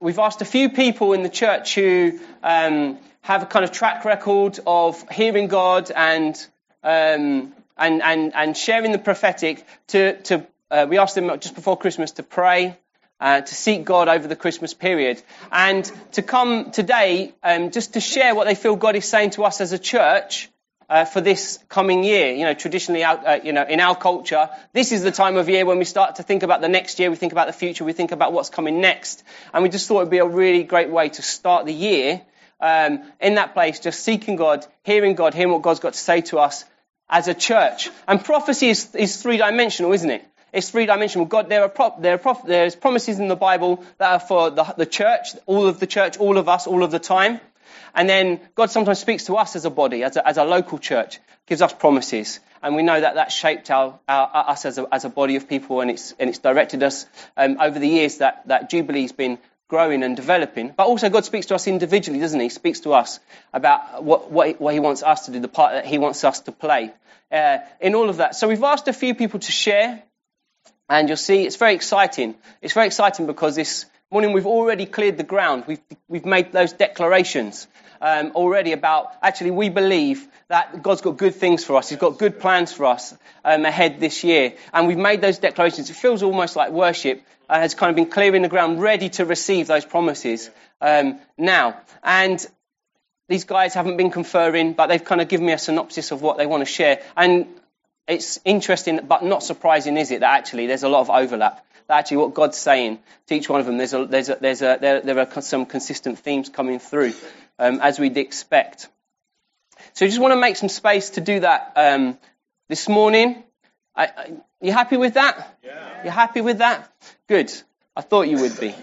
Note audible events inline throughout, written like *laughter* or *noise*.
we've asked a few people in the church who um, have a kind of track record of hearing God and um, and, and, and sharing the prophetic to, to uh, we asked them just before Christmas to pray, uh, to seek God over the Christmas period, and to come today um, just to share what they feel God is saying to us as a church uh, for this coming year. You know, traditionally, uh, you know, in our culture, this is the time of year when we start to think about the next year. We think about the future. We think about what's coming next, and we just thought it'd be a really great way to start the year um, in that place, just seeking God, hearing God, hearing what God's got to say to us as a church. And prophecy is, is three dimensional, isn't it? It's three dimensional. God, there are, pro- there are pro- there's promises in the Bible that are for the, the church, all of the church, all of us, all of the time. And then God sometimes speaks to us as a body, as a, as a local church, gives us promises. And we know that that shaped our, our, us as a, as a body of people and it's, and it's directed us um, over the years that, that Jubilee's been growing and developing. But also God speaks to us individually, doesn't he? He speaks to us about what, what, what he wants us to do, the part that he wants us to play uh, in all of that. So we've asked a few people to share. And you'll see it's very exciting. It's very exciting because this morning we've already cleared the ground. We've, we've made those declarations um, already about actually we believe that God's got good things for us. He's got good plans for us um, ahead this year. And we've made those declarations. It feels almost like worship uh, has kind of been clearing the ground, ready to receive those promises um, now. And these guys haven't been conferring, but they've kind of given me a synopsis of what they want to share. And it's interesting, but not surprising, is it, that actually there's a lot of overlap. That actually what God's saying to each one of them, there's a, there's a, there's a, there, there are some consistent themes coming through, um, as we'd expect. So I just want to make some space to do that um, this morning. I, I, you happy with that? Yeah. You happy with that? Good. I thought you would be.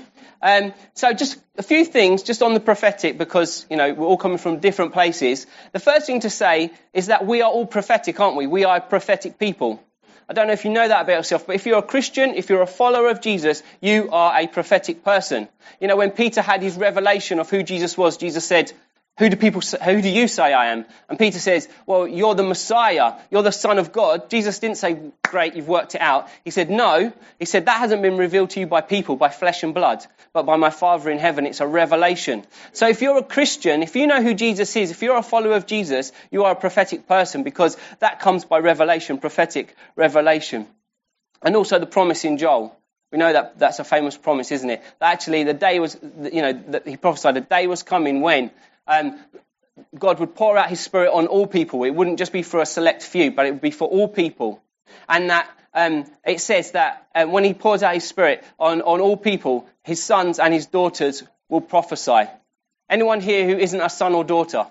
Um, so just a few things just on the prophetic because, you know, we're all coming from different places. The first thing to say is that we are all prophetic, aren't we? We are prophetic people. I don't know if you know that about yourself, but if you're a Christian, if you're a follower of Jesus, you are a prophetic person. You know, when Peter had his revelation of who Jesus was, Jesus said, who do people, who do you say I am? And Peter says, well, you're the Messiah. You're the Son of God. Jesus didn't say, great, you've worked it out. He said, no. He said, that hasn't been revealed to you by people, by flesh and blood, but by my Father in heaven. It's a revelation. So if you're a Christian, if you know who Jesus is, if you're a follower of Jesus, you are a prophetic person because that comes by revelation, prophetic revelation. And also the promise in Joel. We know that that's a famous promise, isn't it? That actually the day was, you know, that he prophesied, the day was coming when um, God would pour out his spirit on all people. It wouldn't just be for a select few, but it would be for all people. And that um, it says that uh, when he pours out his spirit on, on all people, his sons and his daughters will prophesy. Anyone here who isn't a son or daughter?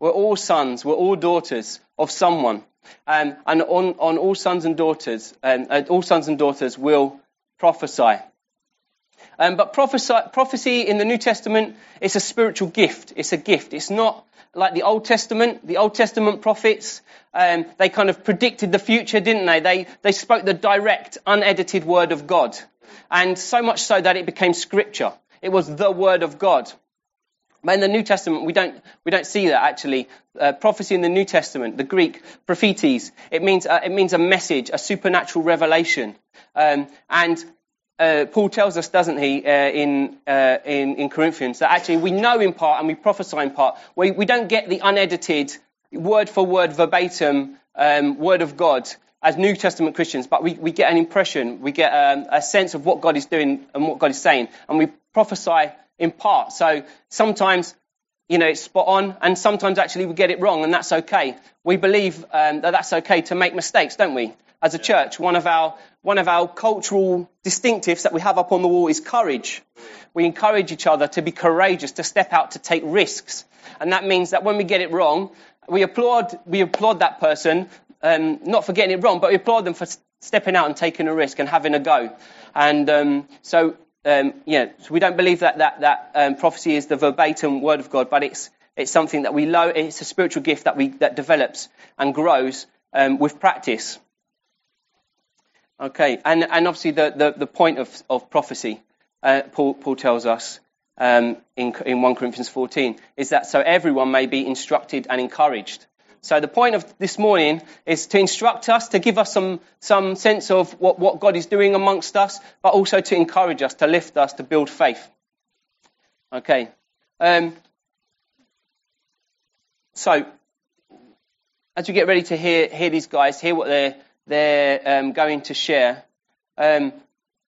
We're all sons, we're all daughters of someone. Um, and on, on all sons and daughters, um, uh, all sons and daughters will prophesy. Um, but prophecy, prophecy in the New Testament is a spiritual gift. It's a gift. It's not like the Old Testament. The Old Testament prophets, um, they kind of predicted the future, didn't they? They, they spoke the direct, unedited word of God. And so much so that it became scripture. It was the word of God. But in the New Testament, we don't, we don't see that actually. Uh, prophecy in the New Testament, the Greek prophetes, it means, uh, it means a message, a supernatural revelation. Um, and uh, Paul tells us, doesn't he, uh, in, uh, in, in Corinthians, that actually we know in part and we prophesy in part. We, we don't get the unedited, word for word, verbatim um, word of God as New Testament Christians, but we, we get an impression, we get um, a sense of what God is doing and what God is saying, and we prophesy in part. So sometimes, you know, it's spot on, and sometimes actually we get it wrong, and that's okay. We believe um, that that's okay to make mistakes, don't we? As a church, one of our one of our cultural distinctives that we have up on the wall is courage. We encourage each other to be courageous, to step out, to take risks. And that means that when we get it wrong, we applaud, we applaud that person, um, not for getting it wrong, but we applaud them for stepping out and taking a risk and having a go. And um, so, um, yeah, so we don't believe that that, that um, prophecy is the verbatim word of God, but it's it's something that we low. It's a spiritual gift that we that develops and grows um, with practice. Okay, and, and obviously the, the, the point of, of prophecy, uh, Paul, Paul tells us um, in, in 1 Corinthians 14, is that so everyone may be instructed and encouraged. So the point of this morning is to instruct us, to give us some, some sense of what, what God is doing amongst us, but also to encourage us, to lift us, to build faith. Okay. Um, so, as we get ready to hear, hear these guys, hear what they're, they're um, going to share, um,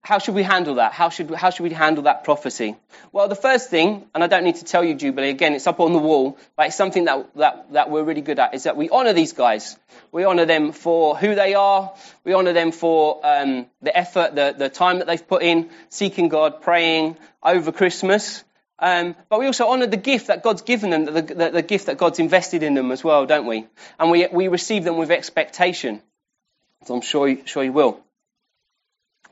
how should we handle that? How should, how should we handle that prophecy? Well, the first thing, and I don't need to tell you, Jubilee, again, it's up on the wall, but it's something that, that, that we're really good at, is that we honour these guys. We honour them for who they are. We honour them for um, the effort, the, the time that they've put in, seeking God, praying over Christmas. Um, but we also honour the gift that God's given them, the, the, the, gift that God's invested in them as well, don't we? And we, we receive them with expectation. So I'm sure, you, sure you will.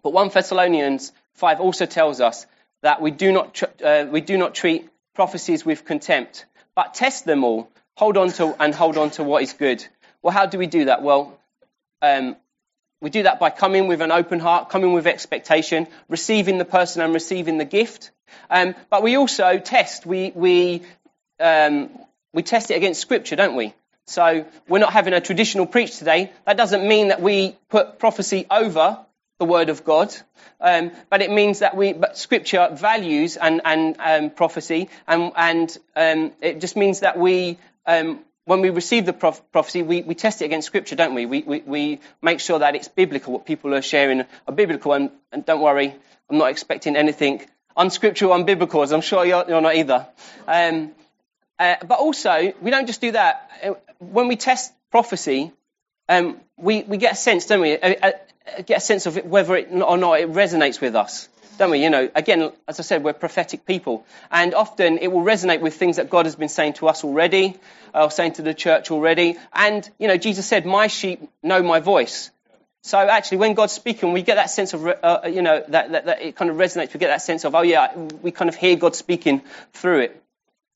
But 1 Thessalonians 5 also tells us that we do not, tr- uh, we do not treat prophecies with contempt, but test them all, hold on to, and hold on to what is good. Well, how do we do that? Well, um, we do that by coming with an open heart, coming with expectation, receiving the person and receiving the gift. Um, but we also test. We we um, we test it against Scripture, don't we? So we're not having a traditional preach today. That doesn't mean that we put prophecy over the Word of God, um, but it means that we, but Scripture values and, and um, prophecy, and, and um, it just means that we, um, when we receive the prof- prophecy, we, we test it against Scripture, don't we? We, we? we make sure that it's biblical, what people are sharing are biblical, and, and don't worry, I'm not expecting anything unscriptural, unbiblical, as I'm sure you're, you're not either. Um, uh, but also, we don't just do that. Uh, when we test prophecy, um, we, we get a sense, don't we? Uh, uh, get a sense of whether it or not it resonates with us, don't we? You know, again, as I said, we're prophetic people, and often it will resonate with things that God has been saying to us already, or saying to the church already. And you know, Jesus said, "My sheep know my voice." So actually, when God's speaking, we get that sense of, uh, you know, that, that, that, it kind of resonates. We get that sense of, oh yeah, we kind of hear God speaking through it.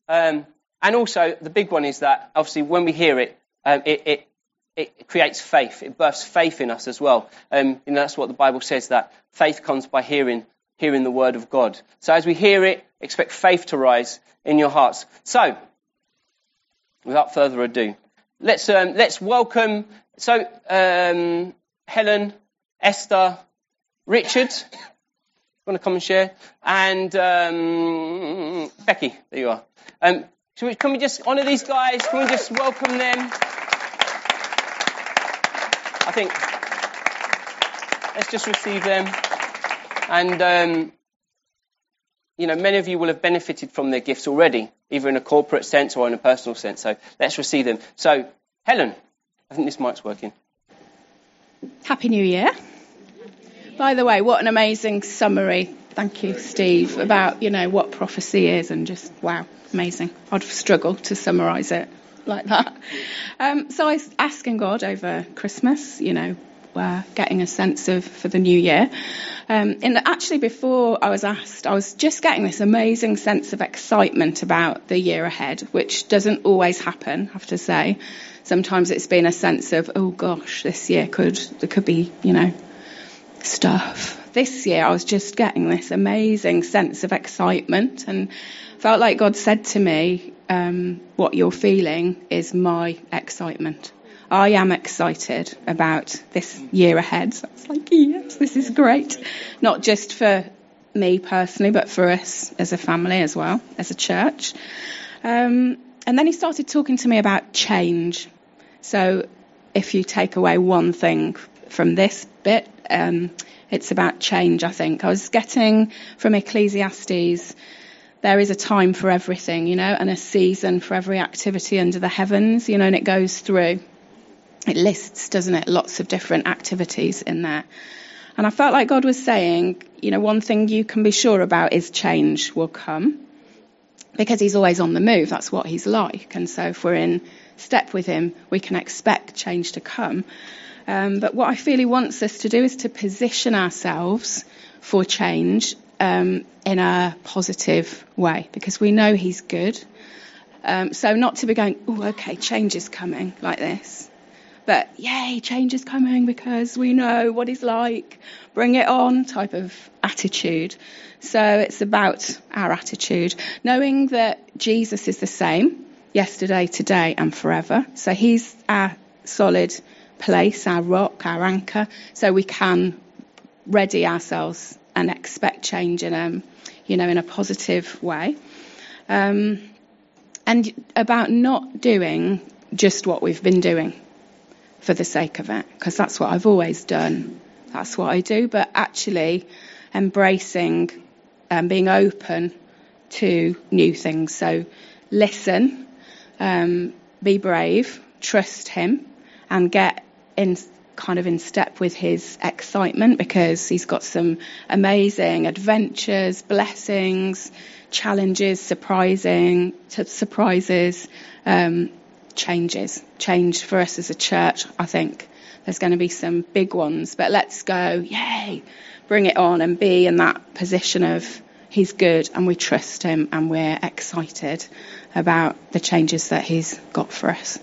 Um, and also, the big one is that obviously when we hear it, um, it, it, it creates faith. It births faith in us as well. Um, know, that's what the Bible says that faith comes by hearing, hearing the word of God. So as we hear it, expect faith to rise in your hearts. So, without further ado, let's um, let's welcome. So, um, Helen, Esther, Richard, want to come and share, and um, Becky. There you are. Um, we, can we just honour these guys? Can we just welcome them? I think let's just receive them. And, um, you know, many of you will have benefited from their gifts already, either in a corporate sense or in a personal sense. So let's receive them. So, Helen, I think this mic's working. Happy New Year. By the way, what an amazing summary. Thank you, Steve, about, you know, what prophecy is and just, wow, amazing. I'd struggle to summarise it like that. Um, so I was asking God over Christmas, you know, uh, getting a sense of for the new year. Um, and actually, before I was asked, I was just getting this amazing sense of excitement about the year ahead, which doesn't always happen, I have to say. Sometimes it's been a sense of, oh gosh, this year could there could be, you know, stuff. This year, I was just getting this amazing sense of excitement and felt like God said to me, um, what you're feeling is my excitement. I am excited about this year ahead. So it's like, yes, this is great. Not just for me personally, but for us as a family as well, as a church. Um, and then he started talking to me about change. So if you take away one thing from this bit, um, it's about change, I think. I was getting from Ecclesiastes there is a time for everything, you know, and a season for every activity under the heavens, you know, and it goes through. It lists, doesn't it, lots of different activities in there. And I felt like God was saying, you know, one thing you can be sure about is change will come because he's always on the move. That's what he's like. And so if we're in step with him, we can expect change to come. Um, but what I feel he wants us to do is to position ourselves for change um, in a positive way because we know He's good. Um, so not to be going, oh, okay, change is coming like this, but yay, change is coming because we know what He's like. Bring it on type of attitude. So it's about our attitude, knowing that Jesus is the same yesterday, today, and forever. So He's our solid place, our rock, our anchor, so we can ready ourselves and expect change and um, you know, in a positive way. Um, and about not doing just what we've been doing for the sake of it, because that's what I've always done. That's what I do, but actually embracing and being open to new things. So listen, um, be brave, trust him, and get in kind of in step with his excitement because he's got some amazing adventures, blessings, challenges, surprising surprises, um, changes, change for us as a church. I think there's going to be some big ones, but let's go, yay, bring it on and be in that position of he's good and we trust him and we're excited about the changes that he's got for us.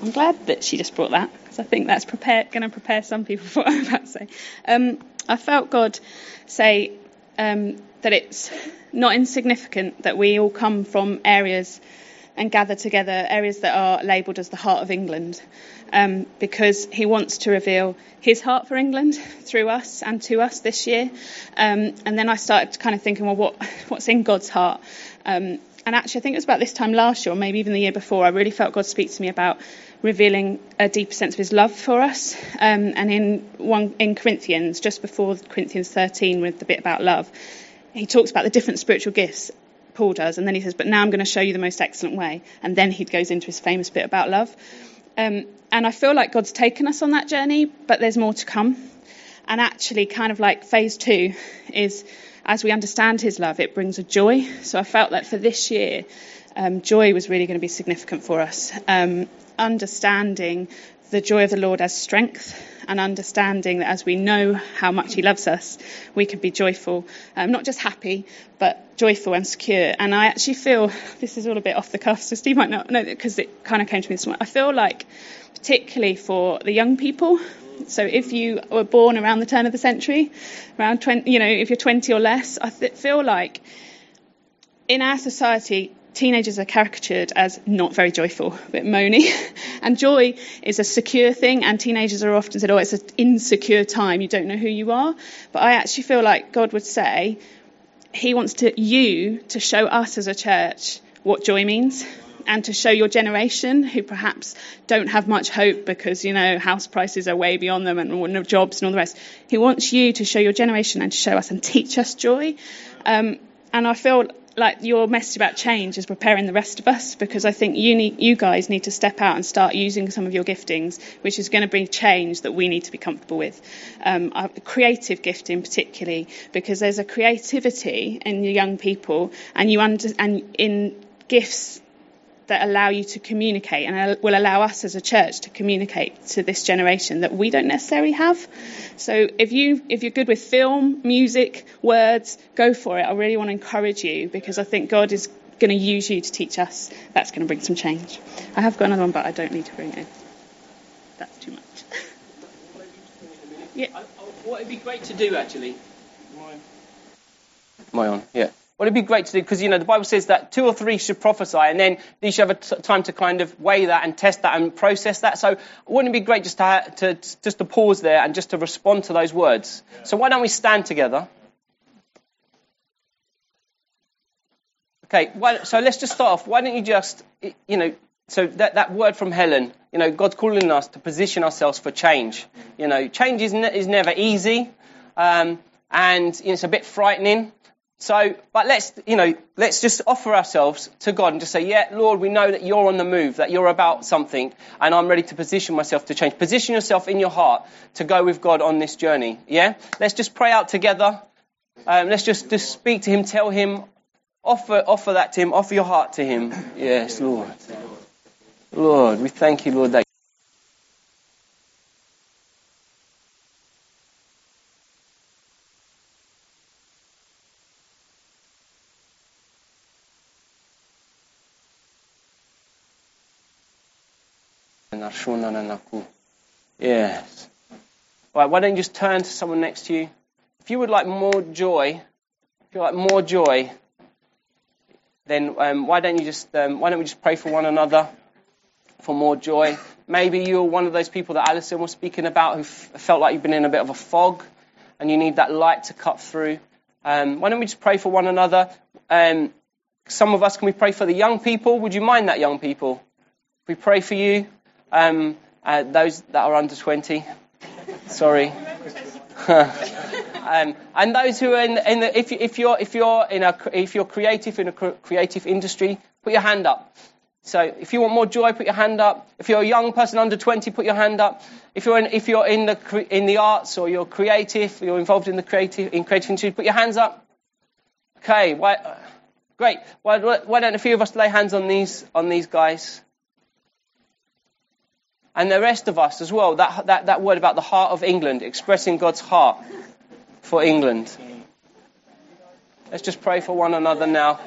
I'm glad that she just brought that because I think that's going to prepare some people *laughs* for what I'm about to say. Um, I felt God say um, that it's not insignificant that we all come from areas and gather together, areas that are labelled as the heart of England, um, because He wants to reveal His heart for England through us and to us this year. Um, and then I started kind of thinking, well, what, *laughs* what's in God's heart? Um, and actually, I think it was about this time last year, or maybe even the year before, I really felt God speak to me about revealing a deeper sense of his love for us. Um, and in one in Corinthians, just before Corinthians 13, with the bit about love, he talks about the different spiritual gifts. Paul does, and then he says, "But now I'm going to show you the most excellent way." And then he goes into his famous bit about love. Um, and I feel like God's taken us on that journey, but there's more to come. And actually, kind of like phase two is as we understand His love, it brings a joy. So I felt that for this year, um, joy was really going to be significant for us. Um, understanding the joy of the Lord as strength and understanding that as we know how much He loves us, we can be joyful, um, not just happy, but joyful and secure. And I actually feel this is all a bit off the cuff, so Steve might not know because it kind of came to me this morning. I feel like, particularly for the young people, so if you were born around the turn of the century, around 20, you know, if you're 20 or less, I th- feel like in our society, teenagers are caricatured as not very joyful, a bit moany. *laughs* and joy is a secure thing, and teenagers are often said, oh, it's an insecure time, you don't know who you are. But I actually feel like God would say, He wants to you to show us as a church what joy means and to show your generation who perhaps don't have much hope because, you know, house prices are way beyond them and no jobs and all the rest. He wants you to show your generation and to show us and teach us joy. Um, and I feel like your message about change is preparing the rest of us because I think you need, you guys need to step out and start using some of your giftings, which is going to bring change that we need to be comfortable with. Um, creative gifting particularly because there's a creativity in young people and you under, and in gifts that allow you to communicate and will allow us as a church to communicate to this generation that we don't necessarily have. So if you if you're good with film, music, words, go for it. I really want to encourage you because I think God is going to use you to teach us. That's going to bring some change. I have got another one, but I don't need to bring it. That's too much. *laughs* yeah. What would be great to do actually. Am I on? Yeah. Well, it'd be great to do because you know the Bible says that two or three should prophesy, and then you should have a t- time to kind of weigh that and test that and process that. So, wouldn't it be great just to, ha- to just to pause there and just to respond to those words? Yeah. So, why don't we stand together? Okay, well, so let's just start off. Why don't you just, you know, so that, that word from Helen, you know, God's calling us to position ourselves for change. You know, change is, ne- is never easy, um, and you know, it's a bit frightening. So, but let's, you know, let's just offer ourselves to God and just say, yeah, Lord, we know that you're on the move, that you're about something, and I'm ready to position myself to change. Position yourself in your heart to go with God on this journey. Yeah? Let's just pray out together. Um, let's just, just speak to Him, tell Him, offer, offer that to Him, offer your heart to Him. Yes, Lord. Lord, we thank you, Lord, that Yes. Right, why don't you just turn to someone next to you? If you would like more joy, if you like more joy, then um, why don't you just um, why don't we just pray for one another for more joy? maybe you're one of those people that Alison was speaking about who f- felt like you've been in a bit of a fog and you need that light to cut through. Um, why don't we just pray for one another? Um, some of us, can we pray for the young people? Would you mind that, young people? we pray for you, um, uh, those that are under 20. Sorry. *laughs* um, and those who are in, in the, if, if, you're, if, you're in a, if you're creative in a creative industry, put your hand up. So if you want more joy, put your hand up. If you're a young person under 20, put your hand up. If you're in, if you're in the, in the arts or you're creative, you're involved in the creative, in creative industry, put your hands up. Okay, why, great. Why, why don't a few of us lay hands on these, on these guys? And the rest of us as well, that, that, that word about the heart of England, expressing God's heart for England. Let's just pray for one another now.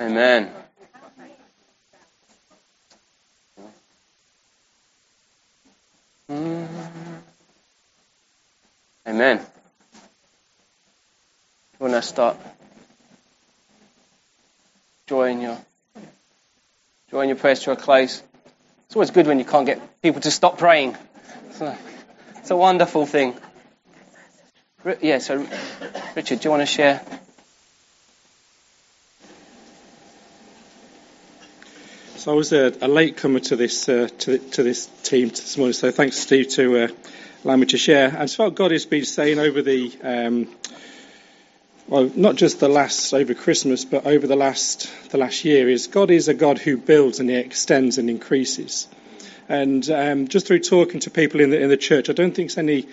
Amen. Amen. You want to start drawing your drawing your prayers to a close. It's always good when you can't get people to stop praying. It's a, it's a wonderful thing. Yeah, so Richard, do you want to share? So I was a, a late comer to this uh, to, to, this team this morning. So thanks, Steve, to uh, allow me to share. And so what God has been saying over the um, well, not just the last over Christmas, but over the last the last year is God is a God who builds and He extends and increases. And um, just through talking to people in the in the church, I don't think it's any.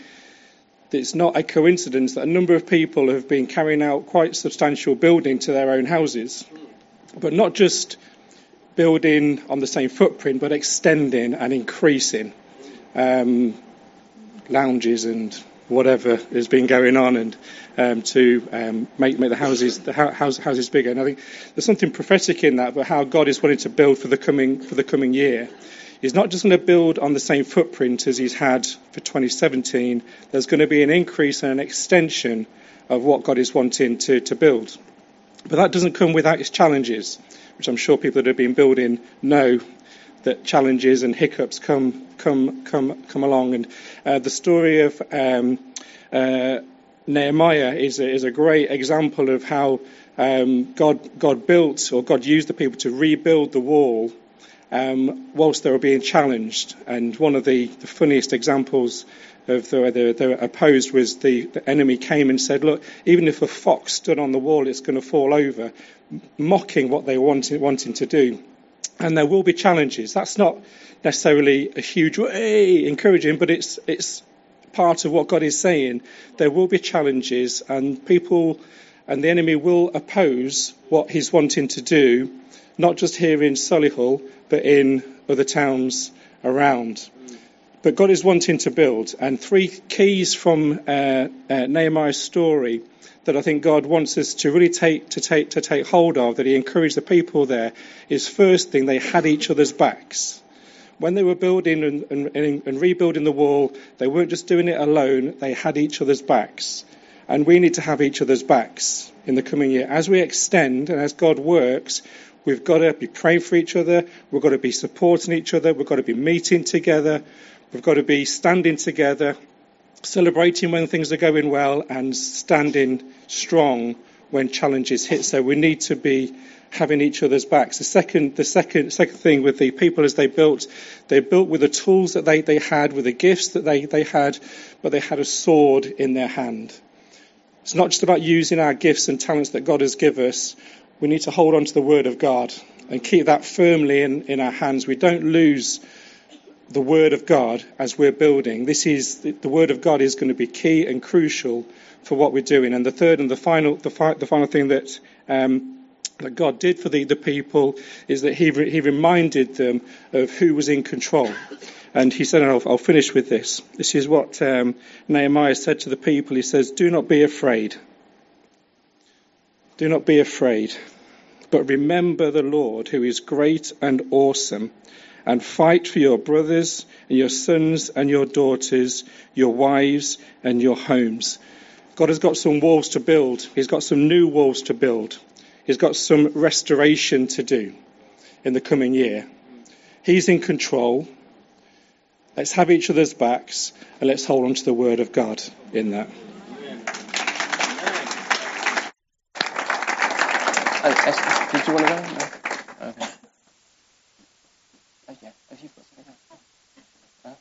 It's not a coincidence that a number of people have been carrying out quite substantial building to their own houses, but not just building on the same footprint, but extending and increasing um, lounges and whatever has been going on, and um, to um, make make the houses the house, houses bigger. And I think there's something prophetic in that, but how God is wanting to build for the coming for the coming year. He's not just going to build on the same footprint as he's had for 2017. There's going to be an increase and an extension of what God is wanting to, to build. But that doesn't come without its challenges which I'm sure people that have been building know that challenges and hiccups come come come come along. And uh, the story of um, uh, Nehemiah is a, is a great example of how um, God God built or God used the people to rebuild the wall um, whilst they were being challenged. And one of the, the funniest examples of the, they, they were opposed was the, the enemy came and said, look, even if a fox stood on the wall, it's going to fall over, mocking what they wanting, wanting to do. And there will be challenges. That's not necessarily a huge way encouraging, but it's, it's part of what God is saying. There will be challenges and people and the enemy will oppose what he's wanting to do, not just here in Solihull, but in other towns around. But God is wanting to build. And three keys from uh, uh, Nehemiah's story that I think God wants us to really take to take to take hold of, that He encouraged the people there, is first thing they had each other's backs. When they were building and, and, and rebuilding the wall, they weren't just doing it alone, they had each other's backs. And we need to have each other's backs in the coming year. As we extend and as God works, we've got to be praying for each other, we've got to be supporting each other, we've got to be meeting together, We've got to be standing together, celebrating when things are going well, and standing strong when challenges hit. So we need to be having each other's backs. The second, the second, second thing with the people as they built, they built with the tools that they, they had, with the gifts that they, they had, but they had a sword in their hand. It's not just about using our gifts and talents that God has given us. We need to hold on to the Word of God and keep that firmly in, in our hands. We don't lose the Word of God as we're building. This is the Word of God is going to be key and crucial for what we're doing. And the third and the final, the, fi- the final thing that um, that God did for the, the people is that he, re, he reminded them of who was in control. And he said, and I'll, I'll finish with this. This is what um, Nehemiah said to the people. He says, Do not be afraid. Do not be afraid, but remember the Lord who is great and awesome, and fight for your brothers and your sons and your daughters, your wives and your homes. God has got some walls to build. He's got some new walls to build. He's got some restoration to do in the coming year. He's in control. Let's have each other's backs and let's hold on to the word of God in that. Oh, did you want to go? No? Okay. Oh, yeah. Have you got something else?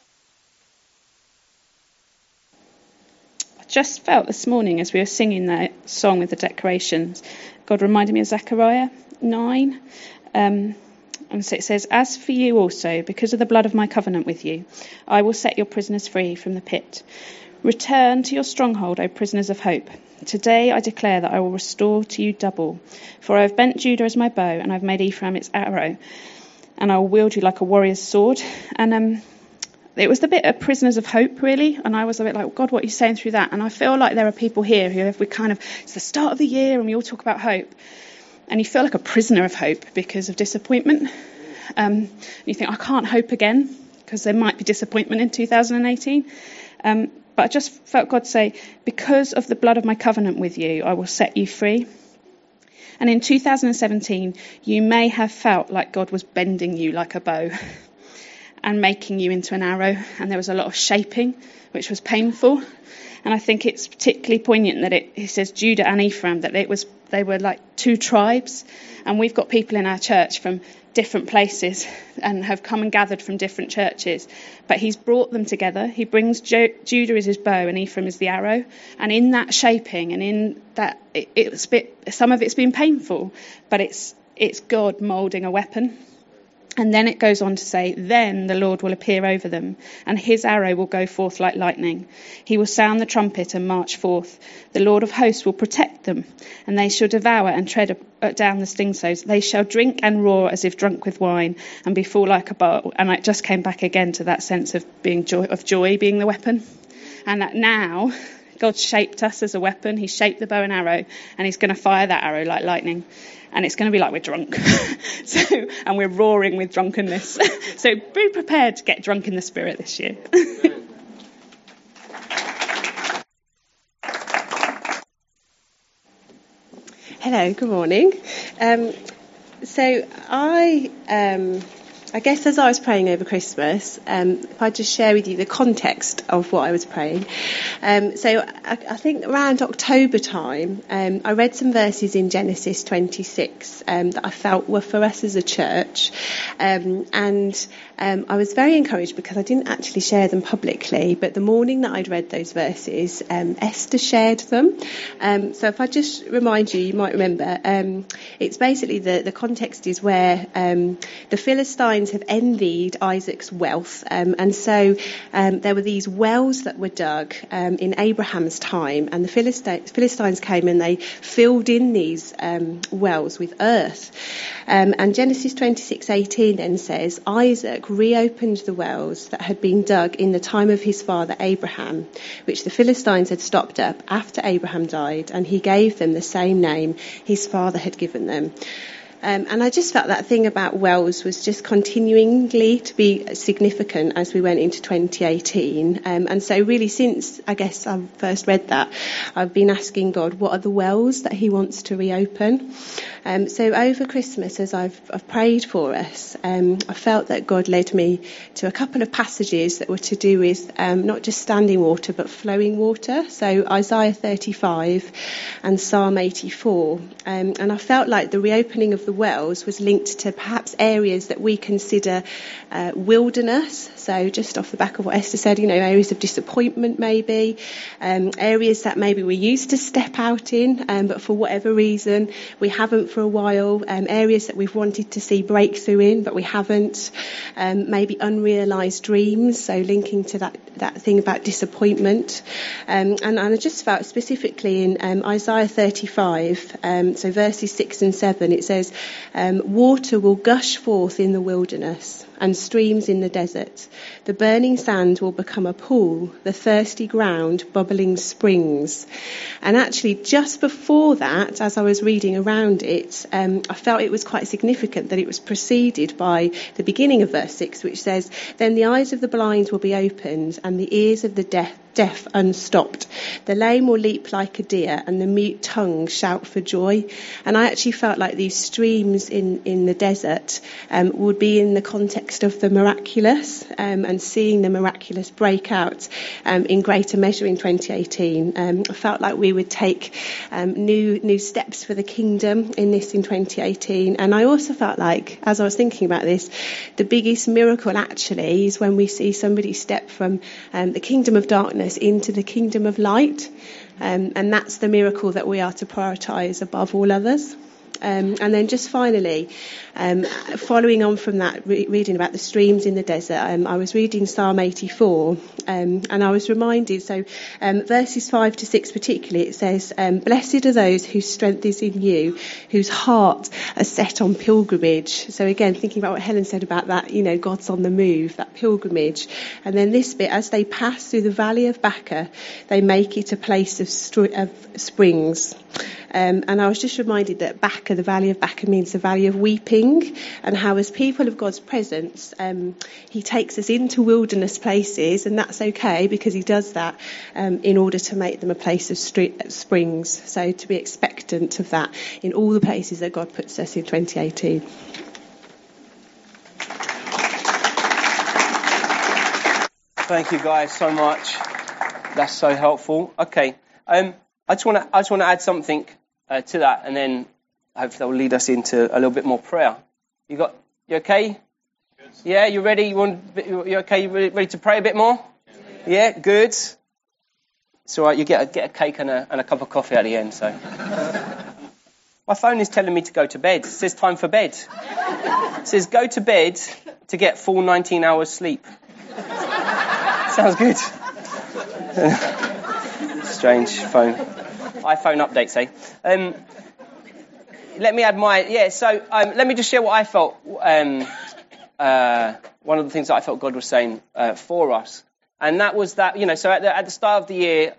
I just felt this morning as we were singing that song with the decorations, God reminded me of Zechariah 9. Um, and so it says, As for you also, because of the blood of my covenant with you, I will set your prisoners free from the pit. Return to your stronghold, O prisoners of hope. Today I declare that I will restore to you double. For I have bent Judah as my bow, and I have made Ephraim its arrow, and I will wield you like a warrior's sword. And um, it was the bit of prisoners of hope, really. And I was a bit like, God, what are you saying through that? And I feel like there are people here who have we kind of, it's the start of the year and we all talk about hope. And you feel like a prisoner of hope because of disappointment. Um, you think, I can't hope again because there might be disappointment in 2018. Um, but I just felt God say, because of the blood of my covenant with you, I will set you free. And in 2017, you may have felt like God was bending you like a bow *laughs* and making you into an arrow. And there was a lot of shaping, which was painful. And I think it's particularly poignant that it, says Judah and Ephraim, that it was, they were like two tribes. And we've got people in our church from different places and have come and gathered from different churches. But he's brought them together. He brings jo- Judah as his bow and Ephraim as the arrow. And in that shaping and in that, it, it's bit, some of it's been painful, but it's, it's God moulding a weapon. And then it goes on to say, Then the Lord will appear over them, and his arrow will go forth like lightning. He will sound the trumpet and march forth. The Lord of hosts will protect them, and they shall devour and tread down the sling stones. They shall drink and roar as if drunk with wine, and be full like a bowl. And it just came back again to that sense of being joy, of joy being the weapon. And that now God shaped us as a weapon. He shaped the bow and arrow, and He's going to fire that arrow like lightning. And it's going to be like we're drunk. *laughs* so, and we're roaring with drunkenness. *laughs* so be prepared to get drunk in the spirit this year. *laughs* Hello, good morning. Um, so I um, I guess as I was praying over Christmas, um, if I just share with you the context of what I was praying. Um, so I, I, think around October time, um, I read some verses in Genesis 26 um, that I felt were for us as a church, um, and um, I was very encouraged because I didn't actually share them publicly. But the morning that I'd read those verses, Esther shared them. so if I just remind you, you might remember, it's basically the the context is where the Philistines Have envied Isaac's wealth. Um, and so um, there were these wells that were dug um, in Abraham's time, and the Philistines, Philistines came and they filled in these um, wells with earth. Um, and Genesis 26:18 then says, Isaac reopened the wells that had been dug in the time of his father Abraham, which the Philistines had stopped up after Abraham died, and he gave them the same name his father had given them. Um, and I just felt that thing about wells was just continuingly to be significant as we went into 2018. Um, and so, really, since I guess I first read that, I've been asking God, what are the wells that He wants to reopen? Um, so, over Christmas, as I've, I've prayed for us, um, I felt that God led me to a couple of passages that were to do with um, not just standing water, but flowing water. So, Isaiah 35 and Psalm 84. Um, and I felt like the reopening of the wells was linked to perhaps areas that we consider uh, wilderness. So just off the back of what Esther said, you know, areas of disappointment maybe, um, areas that maybe we used to step out in, um, but for whatever reason we haven't for a while. Um, areas that we've wanted to see breakthrough in, but we haven't. Um, maybe unrealised dreams. So linking to that that thing about disappointment. Um, and, and, I just felt specifically in Isaiah 35, um, so verses 6 and 7, it says, um, Water will gush forth in the wilderness and streams in the desert. The burning sand will become a pool, the thirsty ground bubbling springs. And actually, just before that, as I was reading around it, um, I felt it was quite significant that it was preceded by the beginning of verse 6, which says, Then the eyes of the blind will be opened and the ears of the deaf deaf unstopped. The lame will leap like a deer, and the mute tongue shout for joy. And I actually felt like these streams in, in the desert um, would be in the context of the miraculous um, and seeing the miraculous break out um, in greater measure in 2018. Um, I felt like we would take um, new new steps for the kingdom in this in 2018. And I also felt like, as I was thinking about this, the biggest miracle actually is when we see somebody step from um, the kingdom of darkness into the kingdom of light. Um, and that's the miracle that we are to prioritize above all others. Um, and then just finally, um, following on from that, re- reading about the streams in the desert, um, I was reading Psalm 84, um, and I was reminded. So, um, verses five to six, particularly, it says, um, "Blessed are those whose strength is in you, whose heart are set on pilgrimage." So again, thinking about what Helen said about that, you know, God's on the move, that pilgrimage, and then this bit, as they pass through the valley of Baca, they make it a place of, of springs. Um, and I was just reminded that Baca, the valley of Baca, means the valley of weeping, and how, as people of God's presence, um, He takes us into wilderness places, and that's okay because He does that um, in order to make them a place of street, springs. So to be expectant of that in all the places that God puts us in 2018. Thank you guys so much. That's so helpful. Okay. Um, I just want to I just want to add something uh, to that, and then hopefully that will lead us into a little bit more prayer. You got you okay? Good. Yeah, you ready? You want you okay? You ready, ready to pray a bit more? Yeah, yeah good. It's all right. You get a, get a cake and a, and a cup of coffee at the end. So. *laughs* My phone is telling me to go to bed. It says time for bed. It says go to bed to get full 19 hours sleep. *laughs* Sounds good. *laughs* Strange phone. iPhone updates, eh? Um, let me add my yeah. So um, let me just share what I felt. Um, uh, one of the things that I felt God was saying uh, for us, and that was that you know. So at the, at the start of the year,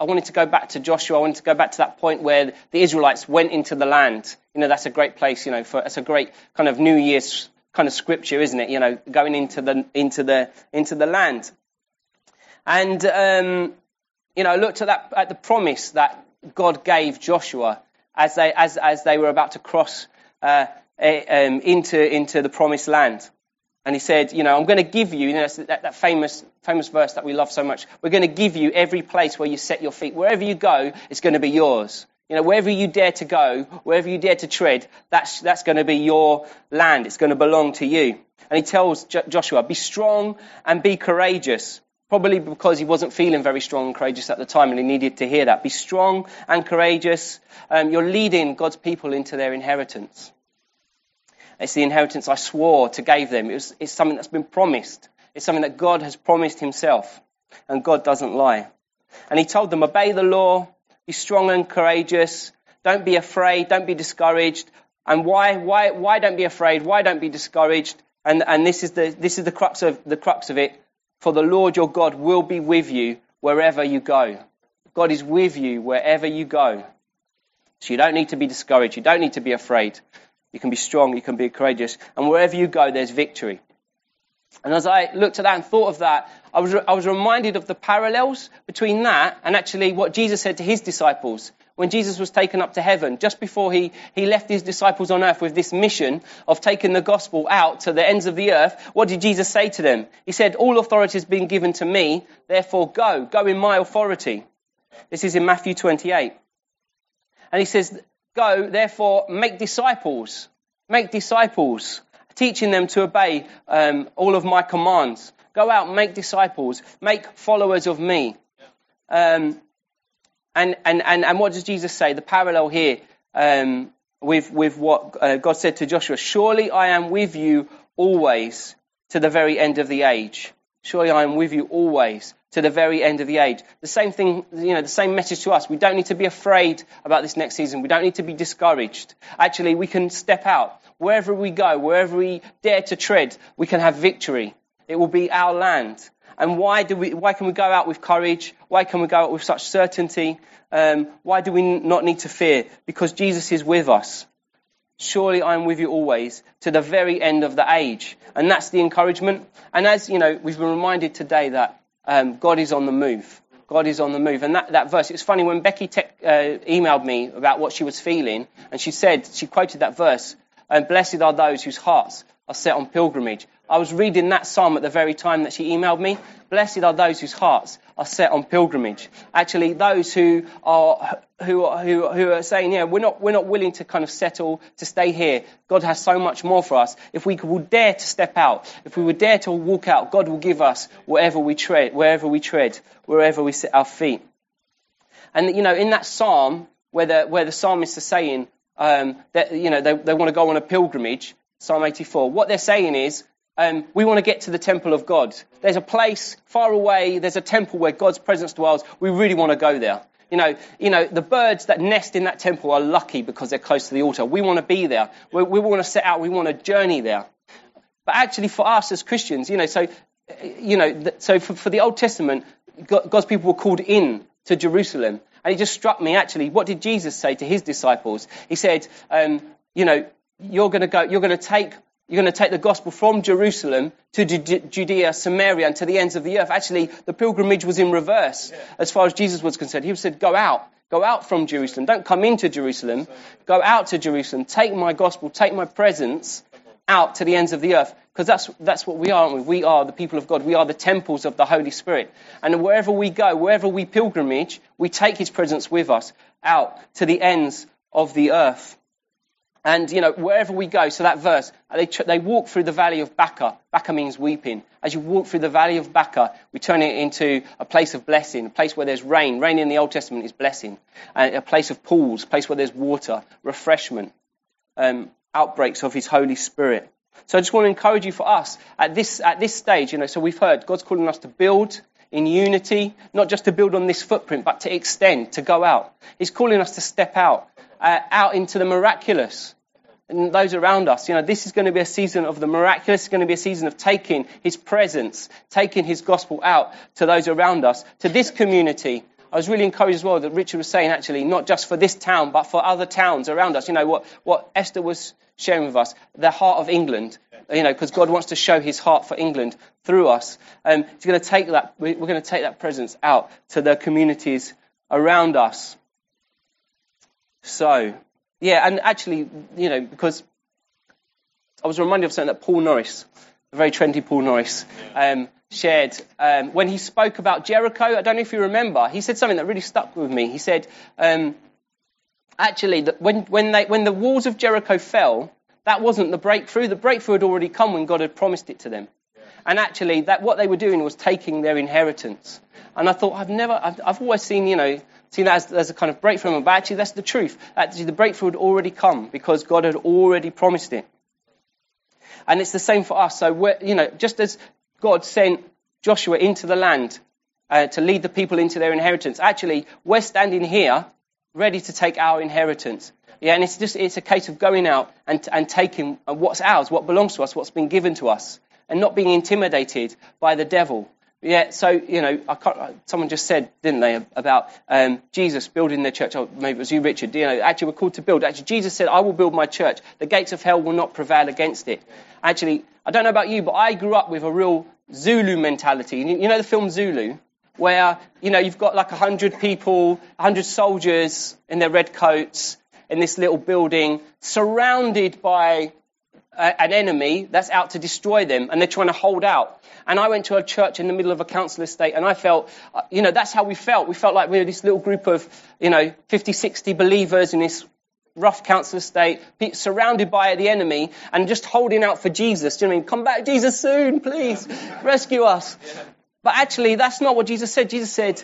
I wanted to go back to Joshua. I wanted to go back to that point where the Israelites went into the land. You know, that's a great place. You know, for that's a great kind of New Year's kind of scripture, isn't it? You know, going into the into the into the land. And um, you know, I looked at that at the promise that God gave Joshua as they as as they were about to cross uh, um, into into the promised land. And he said, you know, I'm going to give you, you know, that, that famous famous verse that we love so much. We're going to give you every place where you set your feet. Wherever you go, it's going to be yours. You know, wherever you dare to go, wherever you dare to tread, that's, that's going to be your land. It's going to belong to you. And he tells Joshua, be strong and be courageous. Probably because he wasn't feeling very strong and courageous at the time and he needed to hear that. Be strong and courageous. Um, you're leading God's people into their inheritance. It's the inheritance I swore to give them. It was, it's something that's been promised. It's something that God has promised himself. And God doesn't lie. And he told them, obey the law, be strong and courageous, don't be afraid, don't be discouraged. And why, why, why don't be afraid? Why don't be discouraged? And, and this is the, this is the crux of, the crux of it. For the Lord your God will be with you wherever you go. God is with you wherever you go. So you don't need to be discouraged. You don't need to be afraid. You can be strong. You can be courageous. And wherever you go, there's victory. And as I looked at that and thought of that, I was, I was reminded of the parallels between that and actually what Jesus said to his disciples when Jesus was taken up to heaven, just before he, he left his disciples on earth with this mission of taking the gospel out to the ends of the earth, what did Jesus say to them? He said, All authority has been given to me, therefore go, go in my authority. This is in Matthew 28. And he says, Go, therefore, make disciples make disciples, teaching them to obey um, all of my commands. Go out make disciples, make followers of me. Um, and, and, and, and what does Jesus say? The parallel here um, with, with what uh, God said to Joshua Surely I am with you always to the very end of the age. Surely I am with you always to the very end of the age. The same thing, you know, the same message to us. We don't need to be afraid about this next season. We don't need to be discouraged. Actually, we can step out. Wherever we go, wherever we dare to tread, we can have victory. It will be our land. And why do we, why can we go out with courage? Why can we go out with such certainty? Um, why do we not need to fear? Because Jesus is with us. Surely I am with you always to the very end of the age. And that's the encouragement. And as, you know, we've been reminded today that um, God is on the move. God is on the move. And that, that verse, it's funny when Becky te- uh, emailed me about what she was feeling, and she said, she quoted that verse, and blessed are those whose hearts are set on pilgrimage. I was reading that psalm at the very time that she emailed me. Blessed are those whose hearts are set on pilgrimage. Actually, those who are who who, who are saying, yeah, we're not we're not willing to kind of settle to stay here. God has so much more for us. If we would dare to step out, if we would dare to walk out, God will give us wherever we tread, wherever we tread, wherever we set our feet. And you know, in that psalm, where the where the psalmist is saying um, that you know they, they want to go on a pilgrimage, Psalm 84. What they're saying is um, we want to get to the temple of God. There's a place far away, there's a temple where God's presence dwells. We really want to go there. You know, you know, the birds that nest in that temple are lucky because they're close to the altar. We want to be there. We, we want to set out. We want to journey there. But actually, for us as Christians, you know, so, you know, so for, for the Old Testament, God's people were called in to Jerusalem. And it just struck me, actually, what did Jesus say to his disciples? He said, um, you know, you're going to go, you're going to take you're going to take the gospel from Jerusalem to Judea, Samaria, and to the ends of the earth. Actually, the pilgrimage was in reverse as far as Jesus was concerned. He said, Go out. Go out from Jerusalem. Don't come into Jerusalem. Go out to Jerusalem. Take my gospel, take my presence out to the ends of the earth. Because that's, that's what we are, aren't we? We are the people of God. We are the temples of the Holy Spirit. And wherever we go, wherever we pilgrimage, we take his presence with us out to the ends of the earth. And, you know, wherever we go, so that verse, they, they walk through the valley of Baca. Baca means weeping. As you walk through the valley of Baca, we turn it into a place of blessing, a place where there's rain. Rain in the Old Testament is blessing. And a place of pools, a place where there's water, refreshment, um, outbreaks of His Holy Spirit. So I just want to encourage you for us at this, at this stage, you know, so we've heard God's calling us to build in unity, not just to build on this footprint, but to extend, to go out. He's calling us to step out, uh, out into the miraculous and those around us. You know, this is going to be a season of the miraculous. It's going to be a season of taking His presence, taking His gospel out to those around us, to this community. I was really encouraged as well that Richard was saying actually, not just for this town, but for other towns around us. You know, what, what Esther was sharing with us, the heart of England. You know, because God wants to show His heart for England through us. Um, he's going to take that, we're going to take that presence out to the communities around us. So, yeah, and actually, you know, because I was reminded of something that Paul Norris, the very trendy Paul Norris, um, shared um, when he spoke about Jericho. I don't know if you remember. He said something that really stuck with me. He said, um, actually, that when, when, they, when the walls of Jericho fell, that wasn't the breakthrough. The breakthrough had already come when God had promised it to them. And actually, that what they were doing was taking their inheritance. And I thought, I've never, I've, I've always seen, you know, seen that as, as a kind of breakthrough, but actually that's the truth. Actually, the breakthrough had already come because God had already promised it. And it's the same for us. So, you know, just as God sent Joshua into the land uh, to lead the people into their inheritance, actually, we're standing here ready to take our inheritance. Yeah, and it's just it's a case of going out and, and taking what's ours, what belongs to us, what's been given to us, and not being intimidated by the devil. Yeah, so, you know, I can't, someone just said, didn't they, about um, Jesus building their church. Oh, maybe it was you, Richard. You know, actually, we're called to build. Actually, Jesus said, I will build my church. The gates of hell will not prevail against it. Actually, I don't know about you, but I grew up with a real Zulu mentality. You know the film Zulu? Where, you know, you've got like 100 people, 100 soldiers in their red coats in this little building, surrounded by an enemy that's out to destroy them, and they're trying to hold out. And I went to a church in the middle of a council estate, and I felt, uh, you know, that's how we felt. We felt like we were this little group of, you know, 50, 60 believers in this rough council estate, surrounded by the enemy, and just holding out for Jesus. Do you know what I mean? Come back, Jesus, soon, please. Rescue us. But actually, that's not what Jesus said. Jesus said,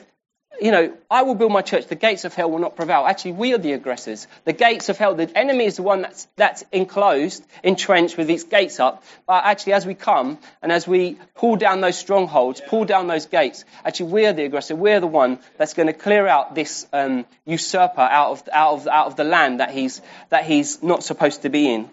you know, I will build my church, the gates of hell will not prevail. Actually, we are the aggressors. The gates of hell, the enemy is the one that's, that's enclosed, entrenched with its gates up. But actually, as we come and as we pull down those strongholds, pull down those gates, actually, we're the aggressor. We're the one that's going to clear out this um, usurper out of, out, of, out of the land that he's, that he's not supposed to be in.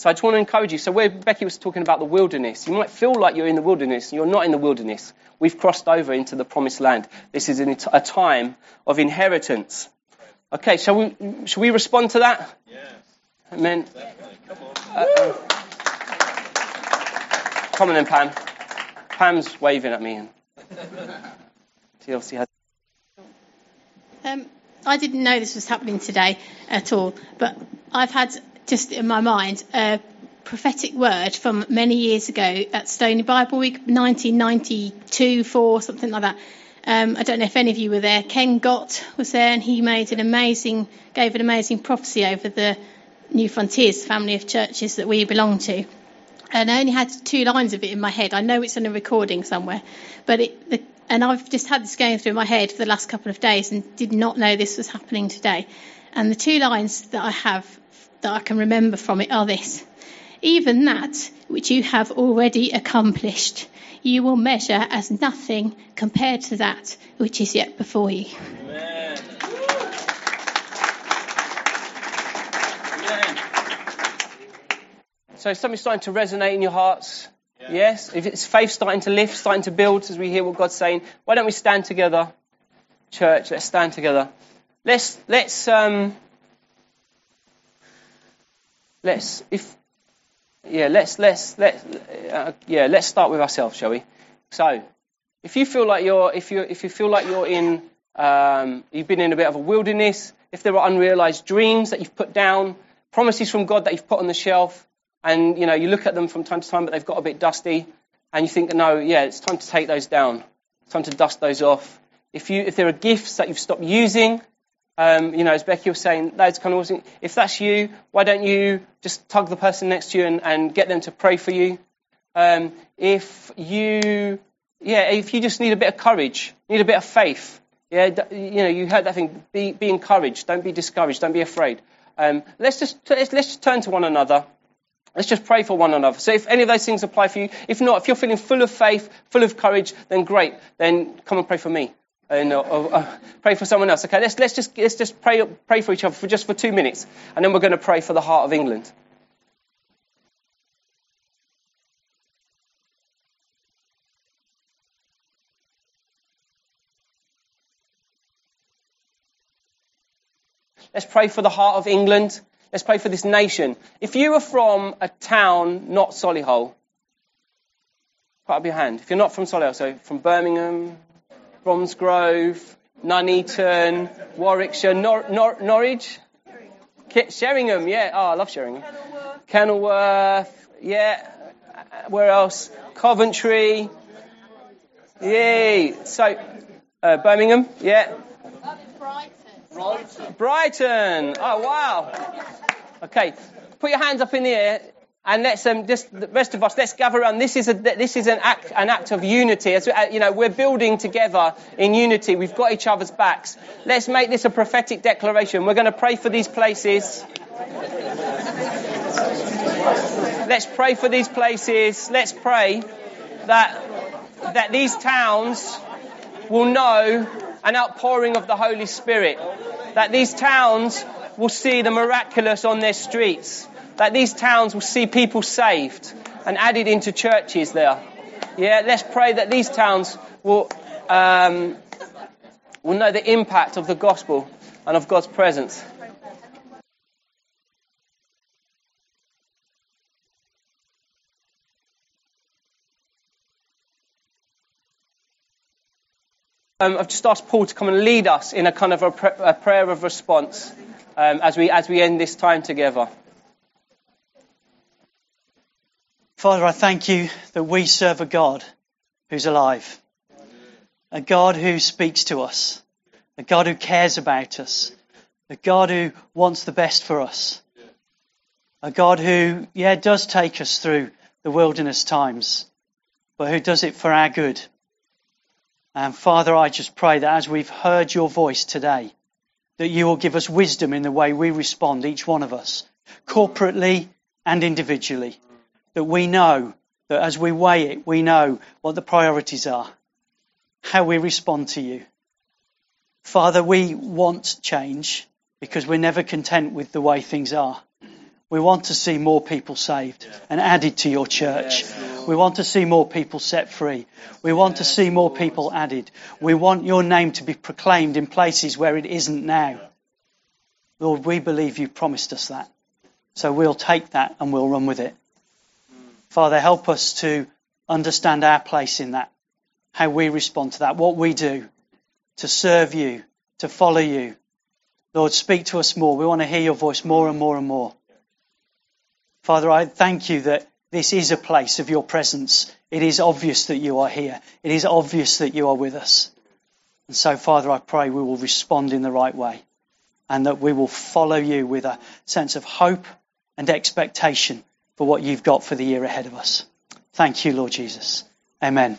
So I just want to encourage you. So where Becky was talking about the wilderness, you might feel like you're in the wilderness. You're not in the wilderness. We've crossed over into the promised land. This is a time of inheritance. Okay, shall we, shall we respond to that? Yes. Amen. Uh, uh, come on then, Pam. Pam's waving at me. And *laughs* she obviously has. Um, I didn't know this was happening today at all, but I've had just in my mind a prophetic word from many years ago at Stoneleigh Bible Week, 1992, 4, something like that. Um, I don't know if any of you were there. Ken Gott was there, and he made an amazing, gave an amazing prophecy over the New Frontiers family of churches that we belong to. And I only had two lines of it in my head. I know it's in a recording somewhere, but it, the, and I've just had this going through my head for the last couple of days and did not know this was happening today. And the two lines that I have that I can remember from it are this even that which you have already accomplished, you will measure as nothing compared to that which is yet before you. Amen. So something's starting to resonate in your hearts. Yes? If it's faith starting to lift, starting to build as we hear what God's saying, why don't we stand together? Church, let's stand together. Let's let's um let's if yeah let's let's let uh, yeah let's start with ourselves, shall we? So, if you feel like you're if you if you feel like you're in um, you've been in a bit of a wilderness, if there are unrealized dreams that you've put down, promises from God that you've put on the shelf, and you know you look at them from time to time, but they've got a bit dusty, and you think, no, yeah, it's time to take those down. It's time to dust those off. If you if there are gifts that you've stopped using, um, you know, as Becky was saying, that's kind of awesome. if that's you, why don't you just tug the person next to you and, and get them to pray for you? Um, if you, yeah, if you just need a bit of courage, need a bit of faith, yeah, you know, you heard that thing, be, be encouraged, don't be discouraged, don't be afraid. Um, let's just let's, let's just turn to one another. Let's just pray for one another. So if any of those things apply for you, if not, if you're feeling full of faith, full of courage, then great. Then come and pray for me and uh, uh, pray for someone else. Okay, let's, let's just, let's just pray, pray for each other for just for two minutes, and then we're going to pray for the heart of England. Let's pray for the heart of England. Let's pray for this nation. If you are from a town not Solihull, put up your hand. If you're not from Solihull, so from Birmingham, Bromsgrove, Nuneaton, Warwickshire, Nor- Nor- Norwich, K- Sheringham, yeah. Oh, I love Sheringham. Kenilworth. Kenilworth, yeah. Where else? Coventry. Yay. So, uh, Birmingham, yeah. Brighton. Brighton. Oh, wow. Okay. Put your hands up in the air and let's um, just the rest of us let's gather around. This is a this is an act an act of unity. As uh, you know, we're building together in unity. We've got each other's backs. Let's make this a prophetic declaration. We're going to pray for these places. Let's pray for these places. Let's pray that that these towns will know an outpouring of the Holy Spirit. That these towns will see the miraculous on their streets that these towns will see people saved and added into churches there. Yeah, let's pray that these towns will, um, will know the impact of the gospel and of God's presence. Um, I've just asked Paul to come and lead us in a kind of a, pr- a prayer of response um, as, we, as we end this time together. Father, I thank you that we serve a God who's alive, a God who speaks to us, a God who cares about us, a God who wants the best for us. A God who, yeah, does take us through the wilderness times, but who does it for our good. And Father, I just pray that as we've heard your voice today, that you will give us wisdom in the way we respond, each one of us, corporately and individually. That we know that as we weigh it, we know what the priorities are, how we respond to you. Father, we want change because we're never content with the way things are. We want to see more people saved and added to your church. We want to see more people set free. We want to see more people added. We want your name to be proclaimed in places where it isn't now. Lord, we believe you promised us that. So we'll take that and we'll run with it. Father, help us to understand our place in that, how we respond to that, what we do to serve you, to follow you. Lord, speak to us more. We want to hear your voice more and more and more. Father, I thank you that this is a place of your presence. It is obvious that you are here. It is obvious that you are with us. And so, Father, I pray we will respond in the right way and that we will follow you with a sense of hope and expectation for what you've got for the year ahead of us. Thank you, Lord Jesus. Amen.